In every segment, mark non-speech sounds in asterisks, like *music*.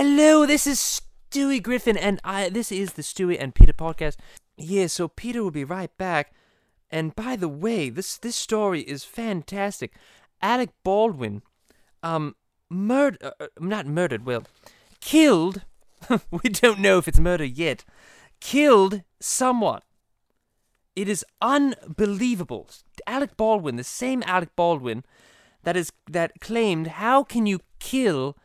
Hello, this is Stewie Griffin, and I. This is the Stewie and Peter podcast. Yeah, so Peter will be right back. And by the way, this this story is fantastic. Alec Baldwin, um, murdered, uh, uh, not murdered, well, killed. *laughs* we don't know if it's murder yet. Killed someone. It is unbelievable. Alec Baldwin, the same Alec Baldwin that is that claimed, "How can you kill?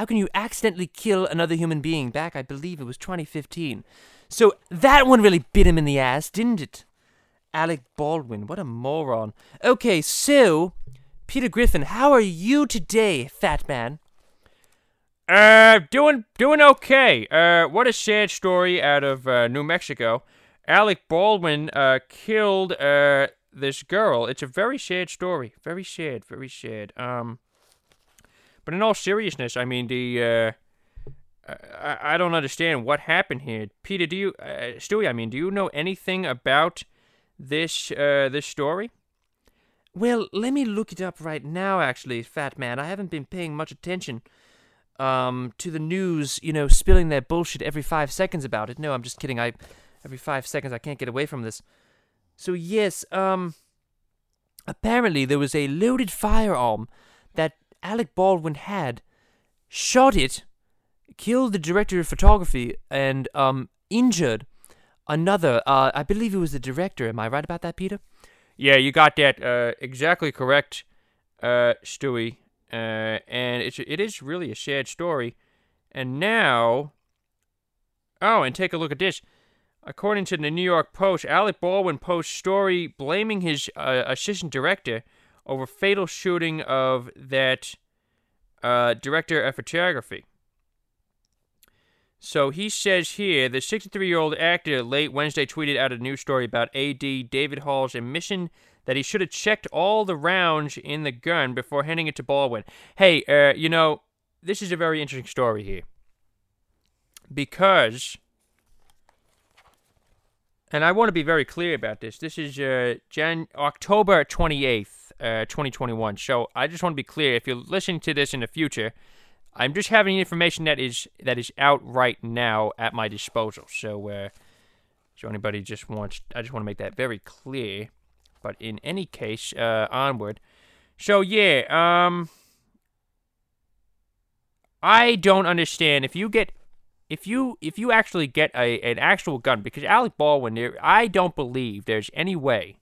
How can you accidentally kill another human being?" Back, I believe it was 2015. So that one really bit him in the ass, didn't it? Alec Baldwin, what a moron. Okay, so Peter Griffin, how are you today, fat man? Uh, doing doing okay. Uh, what a sad story out of uh, New Mexico. Alec Baldwin uh killed uh this girl. It's a very sad story. Very sad. Very sad. Um, but in all seriousness, I mean the uh. I, I don't understand what happened here, Peter. Do you, uh, Stewie? I mean, do you know anything about this uh, this story? Well, let me look it up right now, actually, fat man. I haven't been paying much attention um, to the news, you know, spilling their bullshit every five seconds about it. No, I'm just kidding. I every five seconds I can't get away from this. So yes, um, apparently there was a loaded firearm that Alec Baldwin had, shot it, killed the director of photography, and um, injured another. Uh, I believe it was the director. Am I right about that, Peter? Yeah, you got that uh, exactly correct, uh, Stewie. Uh, and it's it is really a sad story. And now, oh, and take a look at this. According to the New York Post, Alec Baldwin posts story blaming his uh, assistant director over fatal shooting of that uh, director of photography. So he says here the 63 year old actor late Wednesday tweeted out a news story about AD David Halls' admission that he should have checked all the rounds in the gun before handing it to Baldwin. Hey, uh, you know, this is a very interesting story here. Because, and I want to be very clear about this. This is uh, Jan- October 28th, uh, 2021. So I just want to be clear. If you're listening to this in the future, I'm just having information that is that is out right now at my disposal. So, uh, so anybody just wants, I just want to make that very clear. But in any case, uh, onward. So yeah, um, I don't understand if you get, if you if you actually get a an actual gun because Alec Baldwin, I don't believe there's any way,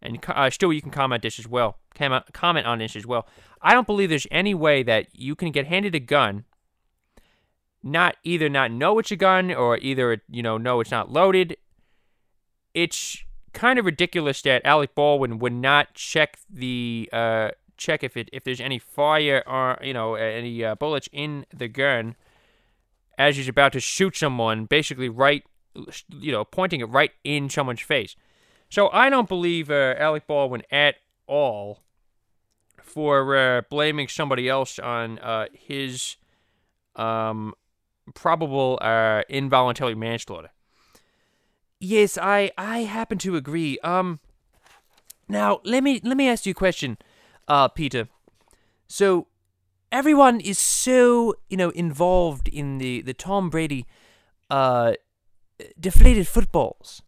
and uh, still you can comment this as well, comment on this as well. I don't believe there's any way that you can get handed a gun, not either not know it's a gun or either you know know it's not loaded. It's kind of ridiculous that Alec Baldwin would not check the uh, check if it if there's any fire or you know any uh, bullets in the gun as he's about to shoot someone, basically right, you know, pointing it right in someone's face. So I don't believe uh, Alec Baldwin at all for uh, blaming somebody else on uh, his um, probable uh, involuntary manslaughter. Yes, I I happen to agree. Um now let me let me ask you a question, uh Peter. So everyone is so, you know, involved in the the Tom Brady uh deflated footballs.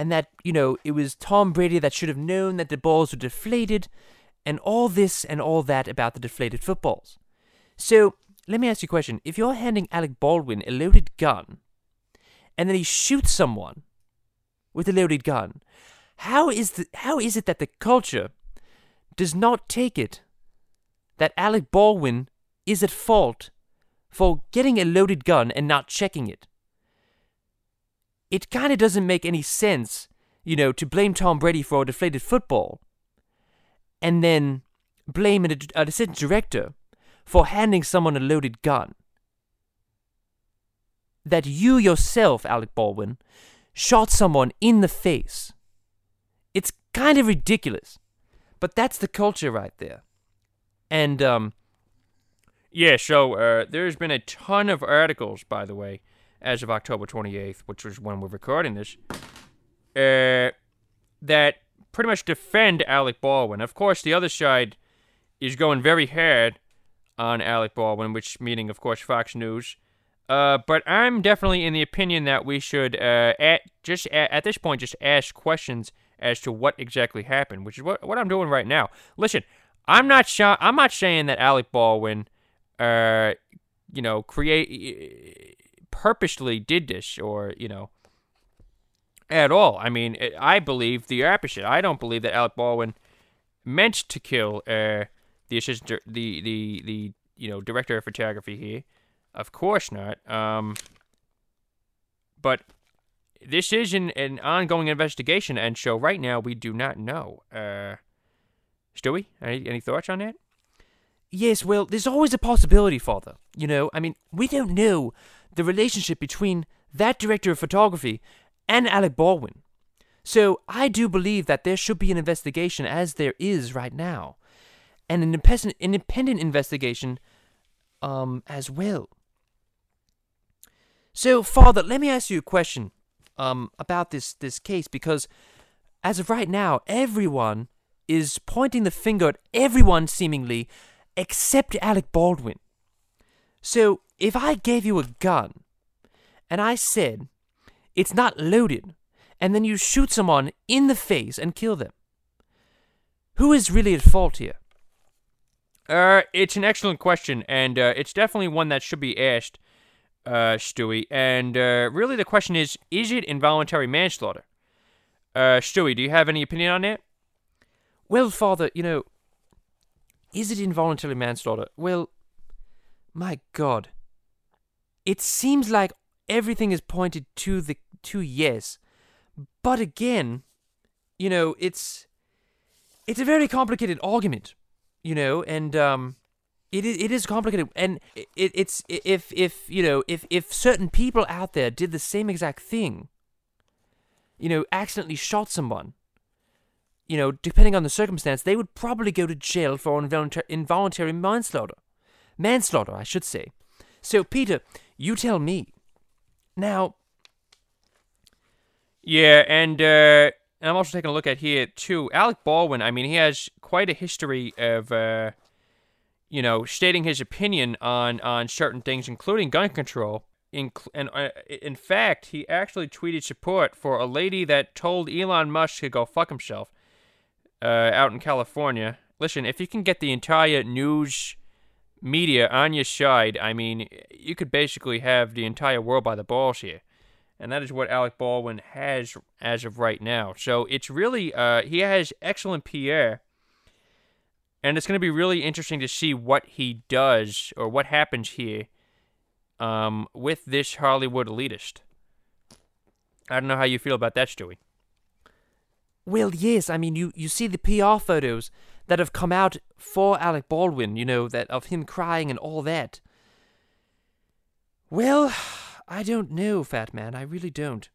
And that, you know, it was Tom Brady that should have known that the balls were deflated and all this and all that about the deflated footballs. So, let me ask you a question. If you're handing Alec Baldwin a loaded gun and then he shoots someone with a loaded gun. How is the how is it that the culture does not take it that Alec Baldwin is at fault for getting a loaded gun and not checking it? It kind of doesn't make any sense, you know, to blame Tom Brady for a deflated football and then blame an, a assistant director for handing someone a loaded gun that you yourself, Alec Baldwin, shot someone in the face. It's kind of ridiculous, but that's the culture right there. And, um, yeah, so uh, there's been a ton of articles, by the way, as of October 28th, which was when we're recording this, uh, that pretty much defend Alec Baldwin. Of course, the other side is going very hard on Alec Baldwin, which meaning, of course, Fox News. Uh, but I'm definitely in the opinion that we should, uh, at just at, at this point, just ask questions as to what exactly happened, which is what what I'm doing right now. Listen, I'm not sh- I'm not saying that Alec Baldwin, uh, you know, create purposely did this or you know at all. I mean, I believe the opposite. I don't believe that Alec Baldwin meant to kill uh, the assistant, the the the you know director of photography here. Of course not. Um, but this is an, an ongoing investigation, and so right now we do not know. Uh, Stewie, any any thoughts on that? Yes, well, there's always a possibility, Father. You know, I mean, we don't know the relationship between that director of photography and Alec Baldwin. So I do believe that there should be an investigation, as there is right now, and an independent, investigation, um, as well. So, Father, let me ask you a question, um, about this this case because, as of right now, everyone is pointing the finger at everyone seemingly, except Alec Baldwin. So, if I gave you a gun, and I said, it's not loaded, and then you shoot someone in the face and kill them. Who is really at fault here? Uh, it's an excellent question, and uh, it's definitely one that should be asked, uh, Stewie. And uh, really, the question is: Is it involuntary manslaughter? Uh, Stewie, do you have any opinion on that? Well, Father, you know, is it involuntary manslaughter? Well, my God, it seems like everything is pointed to the to yes. But again, you know, it's it's a very complicated argument, you know, and um it is it is complicated and it, it's if if you know if if certain people out there did the same exact thing you know accidentally shot someone you know depending on the circumstance they would probably go to jail for involuntary, involuntary manslaughter manslaughter i should say so peter you tell me now yeah, and uh, I'm also taking a look at here too. Alec Baldwin. I mean, he has quite a history of, uh, you know, stating his opinion on on certain things, including gun control. In, and uh, in fact, he actually tweeted support for a lady that told Elon Musk to go fuck himself uh, out in California. Listen, if you can get the entire news media on your side, I mean, you could basically have the entire world by the balls here and that is what Alec Baldwin has as of right now. So it's really uh, he has excellent PR, and it's going to be really interesting to see what he does or what happens here um, with this Hollywood elitist. I don't know how you feel about that, Stewie. Well, yes. I mean, you, you see the PR photos that have come out for Alec Baldwin, you know, that of him crying and all that. Well, *sighs* I don't know, Fat Man. I really don't.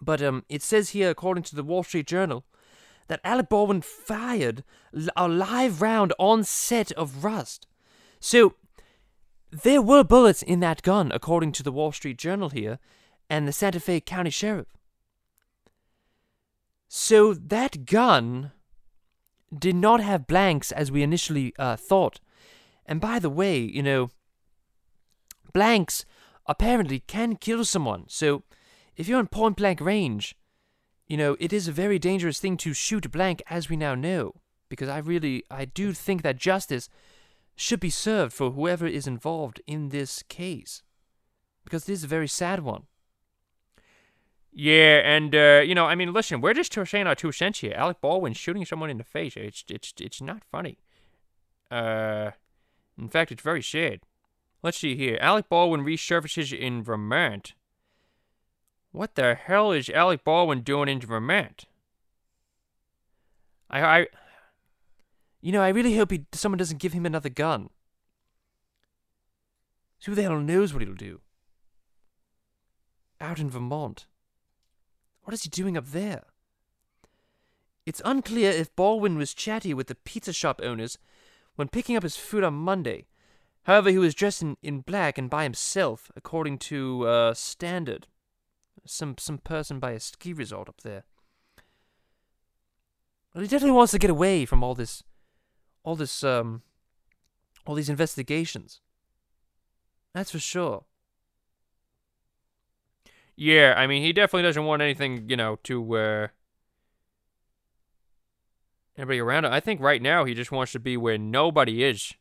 But um, it says here, according to the Wall Street Journal, that Alec Baldwin fired a live round on set of Rust. So there were bullets in that gun, according to the Wall Street Journal here, and the Santa Fe County Sheriff. So that gun did not have blanks as we initially uh, thought. And by the way, you know, blanks apparently can kill someone. So, if you're in point blank range, you know, it is a very dangerous thing to shoot blank, as we now know. Because I really, I do think that justice should be served for whoever is involved in this case. Because this is a very sad one. Yeah, and uh, you know, I mean, listen, we're just saying our two cents here. Alec Baldwin shooting someone in the face. It's it's it's not funny. Uh, in fact, it's very sad. Let's see here. Alec Baldwin resurfaces in Vermont. What the hell is Alec Baldwin doing in Vermont? I, I, you know, I really hope he, someone doesn't give him another gun. Who the hell knows what he'll do? Out in Vermont. What is he doing up there? It's unclear if Baldwin was chatty with the pizza shop owners when picking up his food on Monday However, he was dressed in, in black and by himself, according to uh, Standard. Some some person by a ski resort up there. Well, he definitely wants to get away from all this, all this, um, all these investigations. That's for sure. Yeah, I mean, he definitely doesn't want anything, you know, to uh anybody around him. I think right now he just wants to be where nobody is.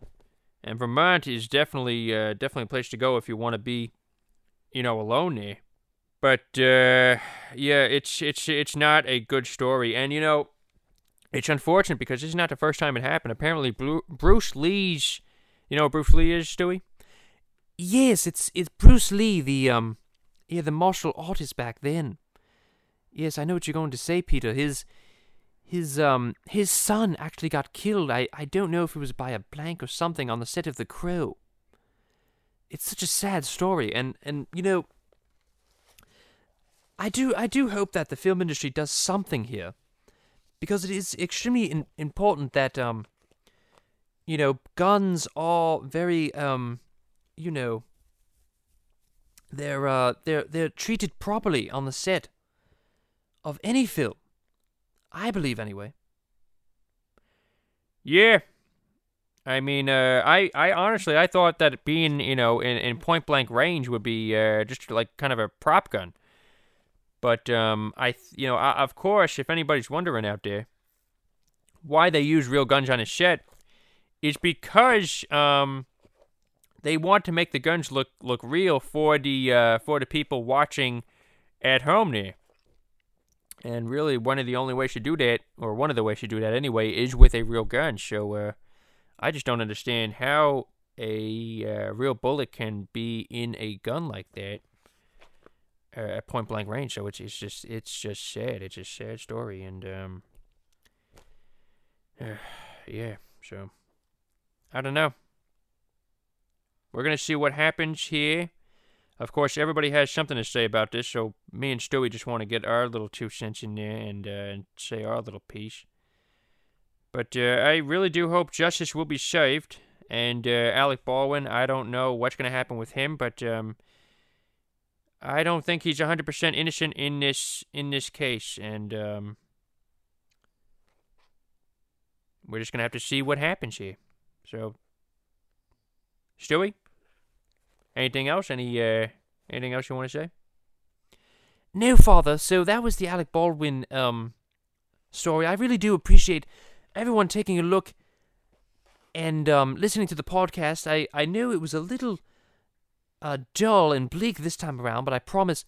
And Vermont is definitely uh definitely a place to go if you want to be, you know, alone there. But uh yeah, it's it's it's not a good story. And you know, it's unfortunate because this is not the first time it happened. Apparently Bru- Bruce Lee's you know Bruce Lee is, Stewie? Yes, it's it's Bruce Lee, the um yeah, the martial artist back then. Yes, I know what you're going to say, Peter. His his um his son actually got killed. I I don't know if it was by a blank or something on the set of The Crow. It's such a sad story, and and you know, I do I do hope that the film industry does something here, because it is extremely in, important that um, you know, guns are very um, you know, they're uh they're they're treated properly on the set of any film. I believe anyway. Yeah. I mean, uh, I, I honestly, I thought that being, you know, in, in point blank range would be uh, just like kind of a prop gun. But um, I, you know, I, of course, if anybody's wondering out there why they use real guns on a set, it's because um, they want to make the guns look look real for the uh, for the people watching at home there. And really, one of the only ways to do that, or one of the ways to do that anyway, is with a real gun. So, uh, I just don't understand how a uh, real bullet can be in a gun like that uh, at point blank range. So it's it's just it's just sad. It's a sad story, and um, *sighs* yeah. So I don't know. We're gonna see what happens here. Of course, everybody has something to say about this, so me and Stewie just want to get our little two cents in there and, uh, and say our little piece. But uh, I really do hope justice will be served. And uh, Alec Baldwin, I don't know what's going to happen with him, but um, I don't think he's 100% innocent in this in this case. And um, we're just going to have to see what happens here. So, Stewie? Anything else? Any uh, anything else you want to say? No, Father. So that was the Alec Baldwin um story. I really do appreciate everyone taking a look and um, listening to the podcast. I I knew it was a little uh, dull and bleak this time around, but I promise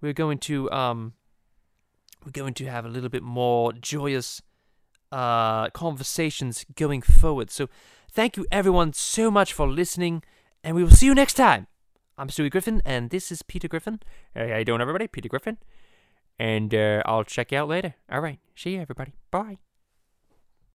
we're going to um we're going to have a little bit more joyous uh conversations going forward. So thank you everyone so much for listening and we will see you next time. I'm Stewie Griffin, and this is Peter Griffin. Hey, how you doing, everybody? Peter Griffin. And uh, I'll check you out later. All right. See you, everybody. Bye.